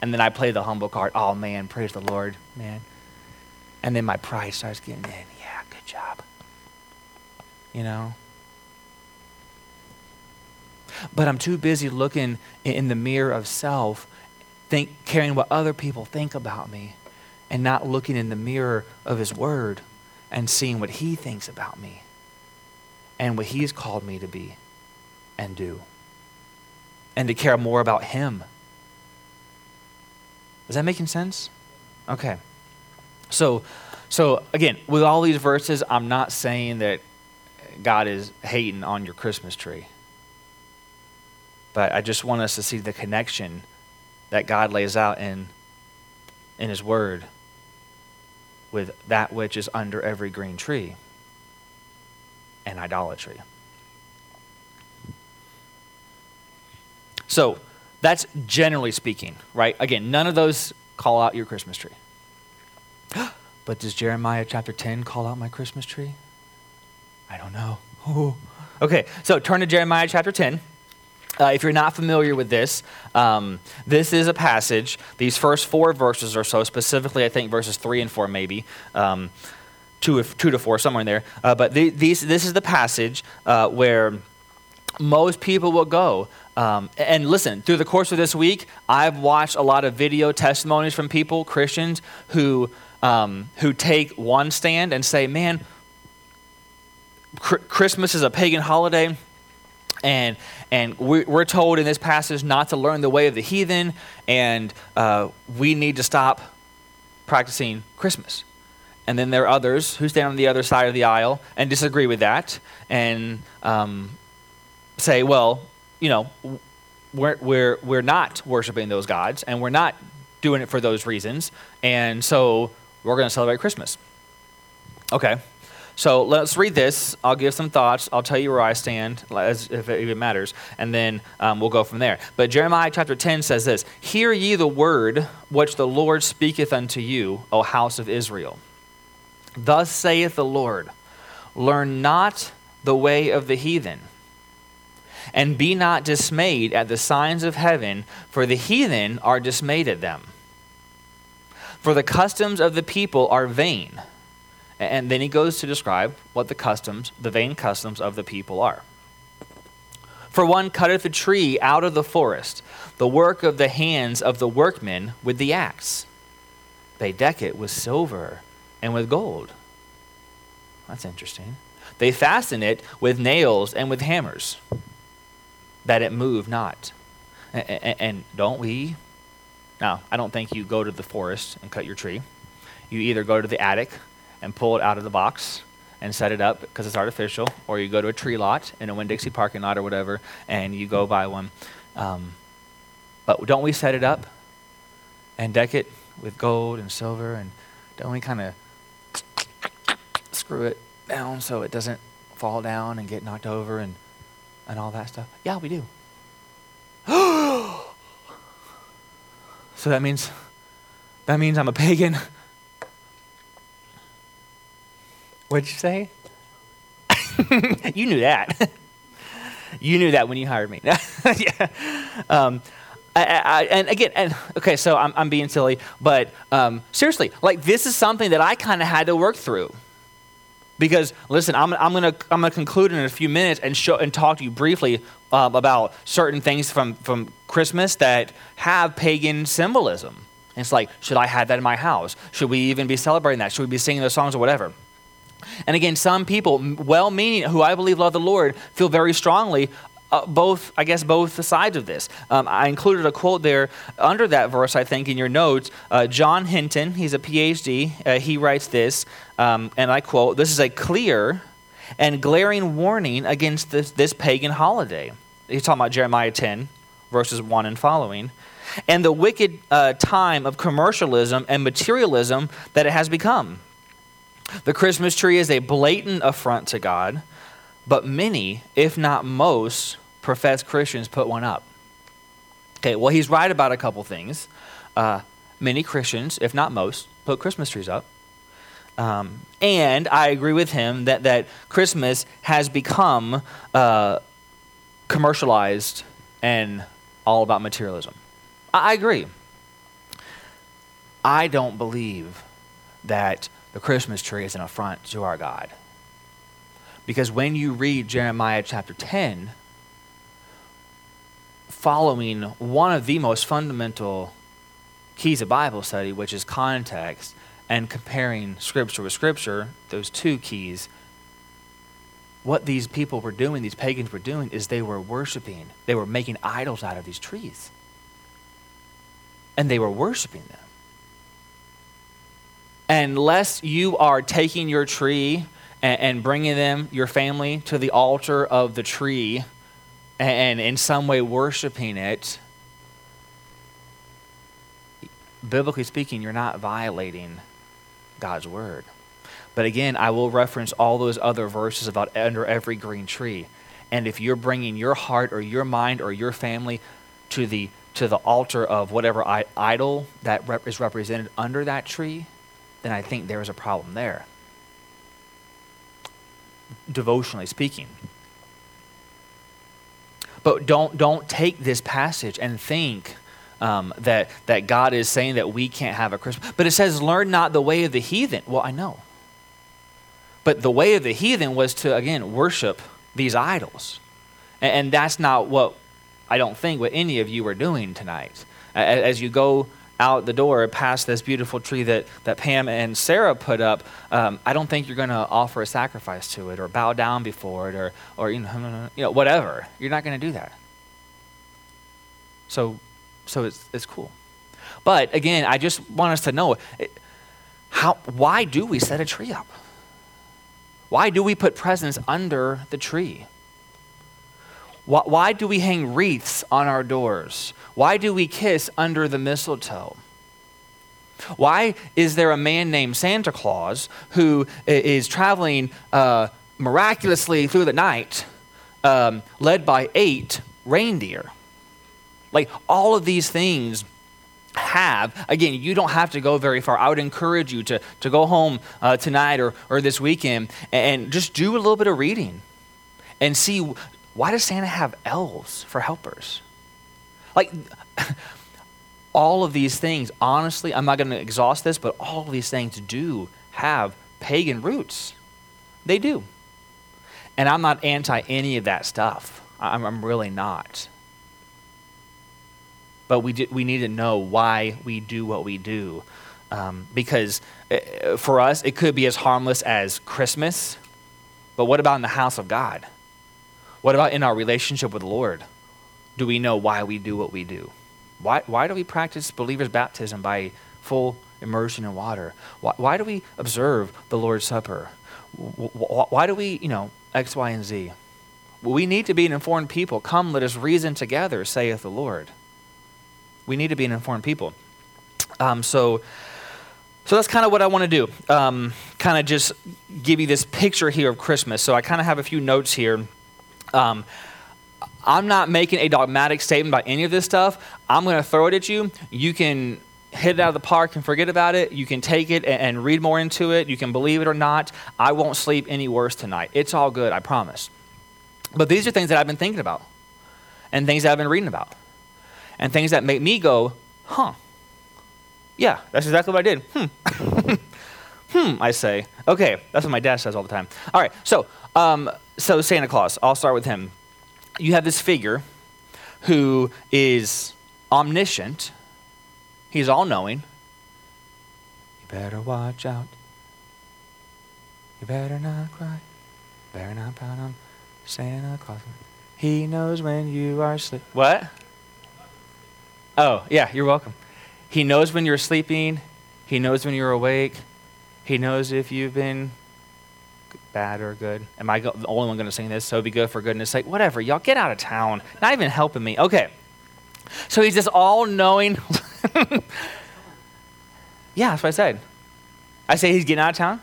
And then I play the humble card. Oh, man, praise the Lord, man. And then my pride starts getting in. Yeah, good job. You know? But I'm too busy looking in the mirror of self, think, caring what other people think about me, and not looking in the mirror of His Word and seeing what He thinks about me and what He's called me to be and do. and to care more about Him. Is that making sense? Okay. So, so again, with all these verses, I'm not saying that God is hating on your Christmas tree. But I just want us to see the connection that God lays out in, in His Word with that which is under every green tree and idolatry. So, that's generally speaking, right? Again, none of those call out your Christmas tree. but does Jeremiah chapter 10 call out my Christmas tree? I don't know. Okay, so turn to Jeremiah chapter 10. Uh, if you're not familiar with this, um, this is a passage. These first four verses or so, specifically, I think verses three and four, maybe um, two, two to four, somewhere in there. Uh, but the, these, this is the passage uh, where most people will go. Um, and listen, through the course of this week, I've watched a lot of video testimonies from people, Christians, who um, who take one stand and say, "Man, cr- Christmas is a pagan holiday." And, and we're told in this passage not to learn the way of the heathen, and uh, we need to stop practicing Christmas. And then there are others who stand on the other side of the aisle and disagree with that and um, say, well, you know, we're, we're, we're not worshiping those gods and we're not doing it for those reasons. And so we're going to celebrate Christmas. Okay. So let's read this. I'll give some thoughts. I'll tell you where I stand, as if it even matters, and then um, we'll go from there. But Jeremiah chapter 10 says this Hear ye the word which the Lord speaketh unto you, O house of Israel. Thus saith the Lord Learn not the way of the heathen, and be not dismayed at the signs of heaven, for the heathen are dismayed at them. For the customs of the people are vain and then he goes to describe what the customs, the vain customs of the people are. For one cutteth a tree out of the forest, the work of the hands of the workmen with the axe. They deck it with silver and with gold. That's interesting. They fasten it with nails and with hammers, that it move not. And don't we? Now, I don't think you go to the forest and cut your tree. You either go to the attic and pull it out of the box and set it up because it's artificial, or you go to a tree lot in a Winn Dixie parking lot or whatever, and you go buy one. Um, but don't we set it up and deck it with gold and silver, and don't we kind of screw it down so it doesn't fall down and get knocked over and and all that stuff? Yeah, we do. so that means that means I'm a pagan. What'd you say? you knew that. you knew that when you hired me. yeah. Um, I, I, and again, and okay, so I'm, I'm being silly, but um, seriously, like this is something that I kind of had to work through. Because listen, I'm, I'm gonna I'm gonna conclude in a few minutes and show and talk to you briefly um, about certain things from from Christmas that have pagan symbolism. And it's like, should I have that in my house? Should we even be celebrating that? Should we be singing those songs or whatever? And again, some people, well meaning, who I believe love the Lord, feel very strongly uh, both, I guess, both sides of this. Um, I included a quote there under that verse, I think, in your notes. Uh, John Hinton, he's a PhD, uh, he writes this, um, and I quote This is a clear and glaring warning against this, this pagan holiday. He's talking about Jeremiah 10, verses 1 and following. And the wicked uh, time of commercialism and materialism that it has become. The Christmas tree is a blatant affront to God, but many, if not most, professed Christians put one up. Okay, well, he's right about a couple things. Uh, many Christians, if not most, put Christmas trees up. Um, and I agree with him that, that Christmas has become uh, commercialized and all about materialism. I, I agree. I don't believe that the Christmas tree is an affront to our God. Because when you read Jeremiah chapter 10, following one of the most fundamental keys of Bible study, which is context, and comparing Scripture with Scripture, those two keys, what these people were doing, these pagans were doing, is they were worshiping. They were making idols out of these trees. And they were worshiping them. Unless you are taking your tree and, and bringing them, your family, to the altar of the tree and, in some way worshiping it, biblically speaking, you're not violating God's word. But again, I will reference all those other verses about under every green tree. And if you're bringing your heart or your mind or your family to the to the altar of whatever idol that rep- is represented under that tree, then I think there is a problem there. Devotionally speaking. But don't don't take this passage and think um, that that God is saying that we can't have a Christmas. But it says, "Learn not the way of the heathen." Well, I know. But the way of the heathen was to, again, worship these idols. And, and that's not what I don't think what any of you are doing tonight. As you go out the door past this beautiful tree that, that Pam and Sarah put up, um, I don't think you're going to offer a sacrifice to it or bow down before it or, or you, know, you know, whatever. You're not going to do that. So, so it's, it's cool. But again, I just want us to know how, why do we set a tree up? Why do we put presents under the tree? Why, why do we hang wreaths on our doors? Why do we kiss under the mistletoe? Why is there a man named Santa Claus who is traveling uh, miraculously through the night, um, led by eight reindeer? Like all of these things have, again, you don't have to go very far. I would encourage you to, to go home uh, tonight or, or this weekend and, and just do a little bit of reading and see why does Santa have elves for helpers? Like, all of these things, honestly, I'm not going to exhaust this, but all of these things do have pagan roots. They do. And I'm not anti any of that stuff. I'm, I'm really not but we, do, we need to know why we do what we do. Um, because uh, for us, it could be as harmless as Christmas, but what about in the house of God? What about in our relationship with the Lord? Do we know why we do what we do? Why, why do we practice believers' baptism by full immersion in water? Why, why do we observe the Lord's Supper? Why do we, you know, X, Y, and Z? We need to be an informed people. Come, let us reason together, saith the Lord we need to be an informed people. Um, so, so that's kind of what I want to do. Um, kind of just give you this picture here of Christmas. So I kind of have a few notes here. Um, I'm not making a dogmatic statement about any of this stuff. I'm going to throw it at you. You can hit it out of the park and forget about it. You can take it and, and read more into it. You can believe it or not. I won't sleep any worse tonight. It's all good, I promise. But these are things that I've been thinking about and things that I've been reading about and things that make me go, huh. Yeah, that's exactly what I did. Hmm. hmm, I say. Okay, that's what my dad says all the time. All right, so, um, so Santa Claus, I'll start with him. You have this figure who is omniscient, he's all knowing. You better watch out. You better not cry. Better not pout on Santa Claus. He knows when you are asleep. What? Oh, yeah, you're welcome. He knows when you're sleeping, He knows when you're awake, He knows if you've been bad or good. Am I the only one going to sing this? So be good for goodness sake. Whatever, y'all get out of town. Not even helping me. Okay. So he's this all knowing. yeah, that's what I said. I say he's getting out of town?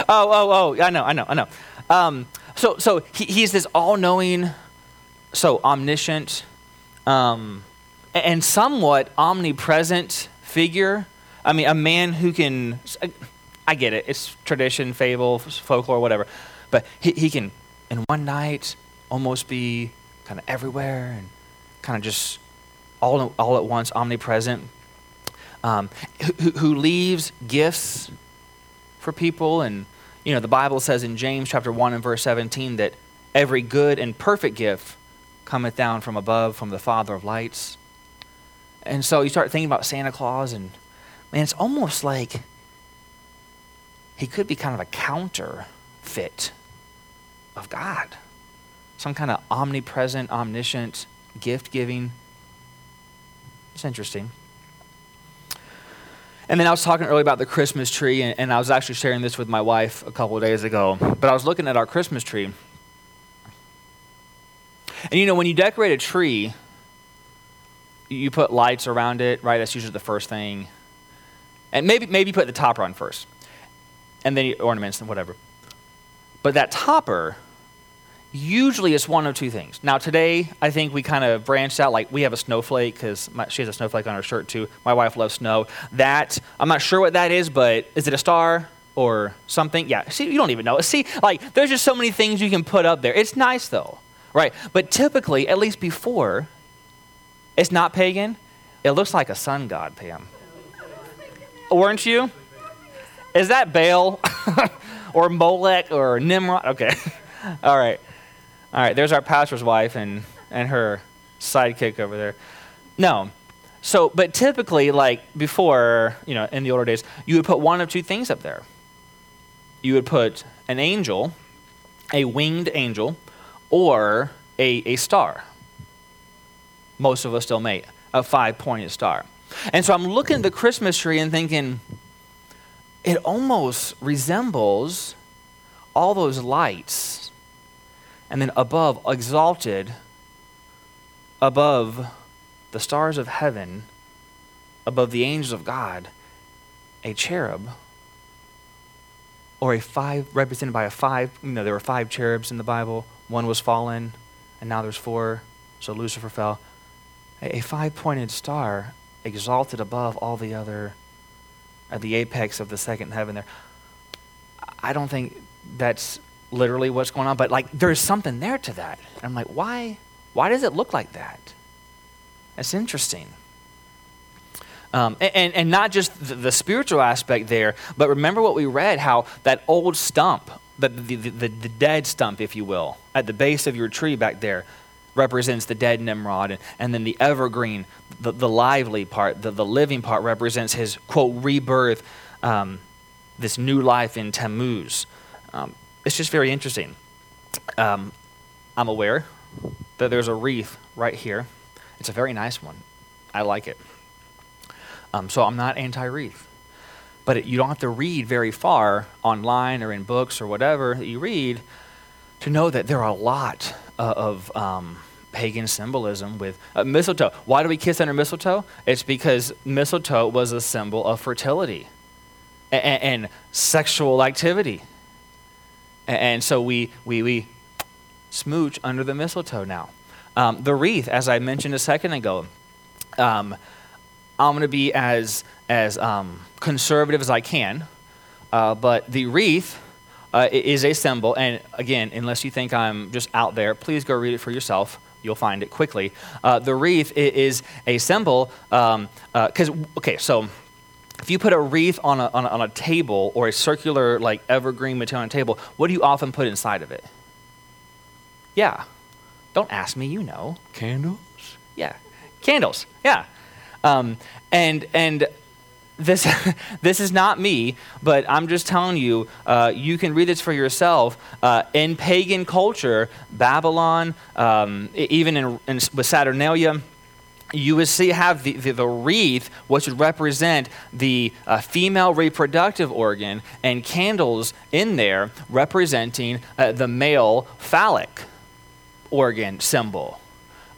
Oh, oh, oh, I know, I know, I know. Um, so so he, he's this all knowing, so omniscient, um, and somewhat omnipresent figure. I mean, a man who can, I get it, it's tradition, fable, folklore, whatever, but he, he can, in one night, almost be kind of everywhere and kind of just all, all at once omnipresent. Um, who, who leaves gifts for people. And, you know, the Bible says in James chapter 1 and verse 17 that every good and perfect gift cometh down from above, from the Father of lights. And so you start thinking about Santa Claus, and man, it's almost like he could be kind of a counterfeit of God, some kind of omnipresent, omniscient, gift giving. It's interesting. And then I was talking earlier about the Christmas tree, and, and I was actually sharing this with my wife a couple of days ago. But I was looking at our Christmas tree. And you know, when you decorate a tree, you put lights around it, right? That's usually the first thing. And maybe, maybe put the topper on first, and then ornaments and whatever. But that topper, usually it's one of two things. Now, today, I think we kind of branched out. Like, we have a snowflake because she has a snowflake on her shirt, too. My wife loves snow. That, I'm not sure what that is, but is it a star or something? Yeah, see, you don't even know. See, like, there's just so many things you can put up there. It's nice, though, right? But typically, at least before, it's not pagan. It looks like a sun god, Pam. Weren't you? Is that Baal or Molech or Nimrod? Okay. All right. All right. There's our pastor's wife and, and her sidekick over there. No. So, but typically, like before, you know, in the older days, you would put one of two things up there. You would put an angel, a winged angel, or a, a star. Most of us still may, a five pointed star. And so I'm looking at the Christmas tree and thinking, it almost resembles all those lights. And then above, exalted above the stars of heaven, above the angels of God, a cherub or a five represented by a five you know there were five cherubs in the bible one was fallen and now there's four so lucifer fell a, a five pointed star exalted above all the other, at the apex of the second heaven there. I don't think that's literally what's going on, but like there's something there to that. I'm like, why? Why does it look like that? That's interesting. Um, and, and not just the, the, spiritual aspect there, but remember what we read how that old stump, the, the, the, the dead stump, if you will, at the base of your tree back there, represents the dead Nimrod, and, then the evergreen, the, the lively part, the, the living part represents his, quote, rebirth, um, this new life in Tammuz. Um, it's just very interesting. Um, I'm aware that there's a wreath right here. It's a very nice one. I like it. Um, so I'm not anti wreath. But it, you don't have to read very far online or in books or whatever that you read to know that there are a lot uh, of um, pagan symbolism with uh, mistletoe. Why do we kiss under mistletoe? It's because mistletoe was a symbol of fertility and, and sexual activity. And, and, so we, we, we smooch under the mistletoe now. Um, the wreath, as I mentioned a second ago, um, I'm going to be as, as um, conservative as I can, uh, but the wreath uh, is a symbol. And again, unless you think I'm just out there, please go read it for yourself you'll find it quickly. Uh, the wreath is a symbol, because, um, uh, okay, so if you put a wreath on a, on a, on, a, table or a circular, like, evergreen material on a table, what do you often put inside of it? Yeah. Don't ask me, you know. Candles? Yeah. Candles, yeah. Um, and, and this, this is not me, but I'm just telling you, uh, you can read this for yourself. Uh, in pagan culture, Babylon, um, even in, in, with Saturnalia, you would see have the, the, the, wreath, which would represent the uh, female reproductive organ, and candles in there representing uh, the male phallic organ symbol.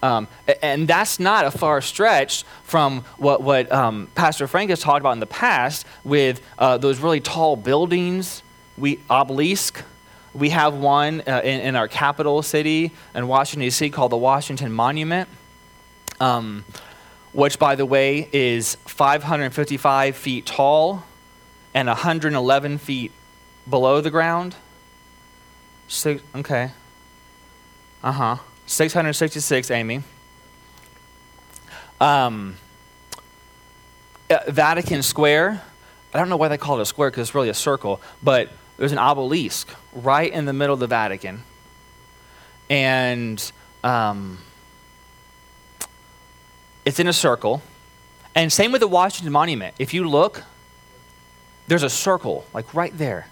Um, and that's not a far stretch from what, what um, Pastor Frank has talked about in the past with uh, those really tall buildings, we obelisk. We have one uh, in, in, our capital city in Washington, D.C., called the Washington Monument, um, which, by the way, is 555 feet tall and 111 feet below the ground. Okay. Uh huh. 666, Amy. Um, uh, Vatican Square. I don't know why they call it a square because it's really a circle, but there's an obelisk right in the middle of the Vatican. And um, it's in a circle. And same with the Washington Monument. If you look, there's a circle, like right there.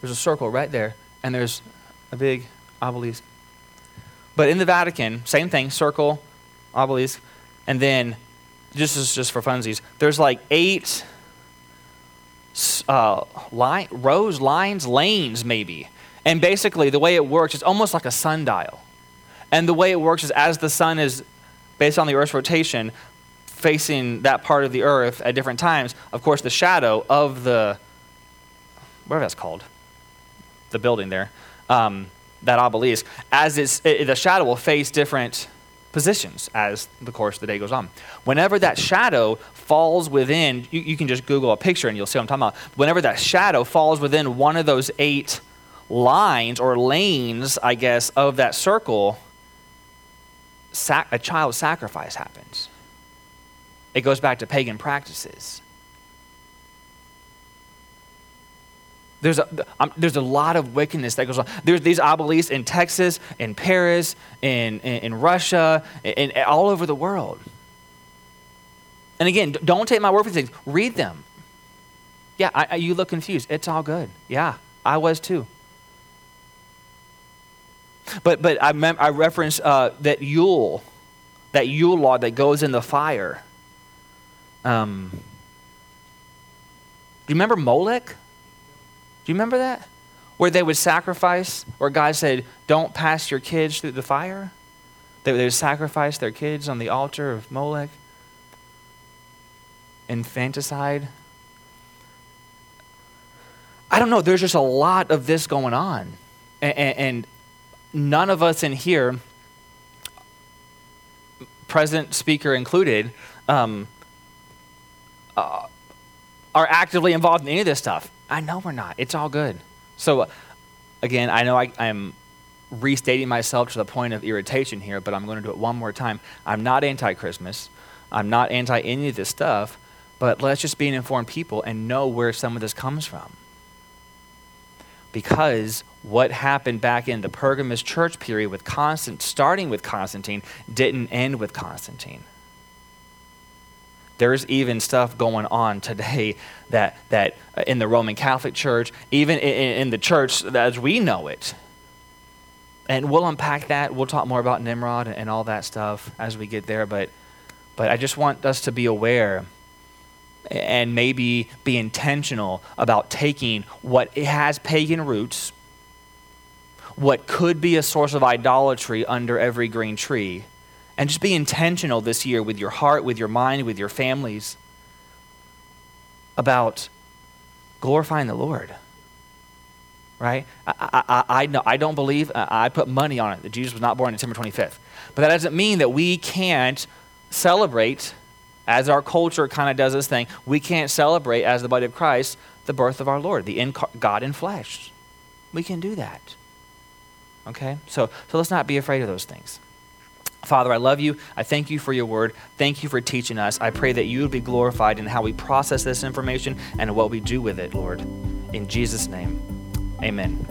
There's a circle right there, and there's a big obelisk. But in the Vatican, same thing, circle, obelisk, and then just as just for funsies, there's like eight uh, line, rows, lines, lanes, maybe. And basically, the way it works, it's almost like a sundial. And the way it works is as the sun is, based on the Earth's rotation, facing that part of the Earth at different times, of course, the shadow of the, whatever that's called, the building there, um, that obelisk, as it's, it, the shadow will face different positions as the course of the day goes on. Whenever that shadow falls within, you, you, can just Google a picture and you'll see what I'm talking about. Whenever that shadow falls within one of those eight lines or lanes, I guess, of that circle, sac- a child sacrifice happens. It goes back to pagan practices. There's a, there's a lot of wickedness that goes on. There's these obelisks in Texas, in Paris, in, in, in Russia, in, in, all over the world. And again, don't take my word for things. Read them. Yeah, I, I, you look confused. It's all good. Yeah, I was too. But, but I, mem- I reference uh, that Yule, that Yule log that goes in the fire. Um, do you remember Molech? Do you remember that? Where they would sacrifice, where God said, Don't pass your kids through the fire? They, they would sacrifice their kids on the altar of Molech. Infanticide. I don't know, there's just a lot of this going on. And, and, and none of us in here, present speaker included, um, uh, are actively involved in any of this stuff. I know we're not. It's all good. So, uh, again, I know I, am restating myself to the point of irritation here, but I'm going to do it one more time. I'm not anti Christmas. I'm not anti any of this stuff, but let's just be an informed people and know where some of this comes from. Because what happened back in the Pergamus church period with Constant, starting with Constantine, didn't end with Constantine. There's even stuff going on today that, that uh, in the Roman Catholic Church, even in, in the church as we know it. And we'll unpack that. We'll talk more about Nimrod and all that stuff as we get there. But, but I just want us to be aware and maybe be intentional about taking what has pagan roots, what could be a source of idolatry under every green tree, and just be intentional this year with your heart, with your mind, with your families about glorifying the Lord. Right? I, I, I, know, I don't believe, I put money on it that Jesus was not born on December 25th. But that doesn't mean that we can't celebrate, as our culture kind of does this thing, we can't celebrate as the body of Christ the birth of our Lord, the God in flesh. We can do that. Okay? So, so let's not be afraid of those things. Father, I love you. I thank you for your word. Thank you for teaching us. I pray that you would be glorified in how we process this information and what we do with it, Lord. In Jesus' name, amen.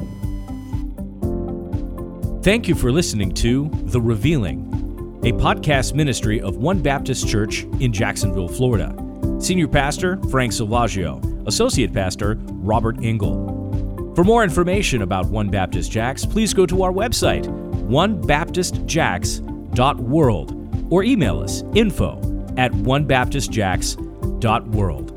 Thank you for listening to The Revealing, a podcast ministry of One Baptist Church in Jacksonville, Florida. Senior Pastor Frank Silvaggio, Associate Pastor Robert Engel. For more information about One Baptist Jax, please go to our website, onebaptistjax.com onebaptistjax.world or email us info at onebaptistjax.world.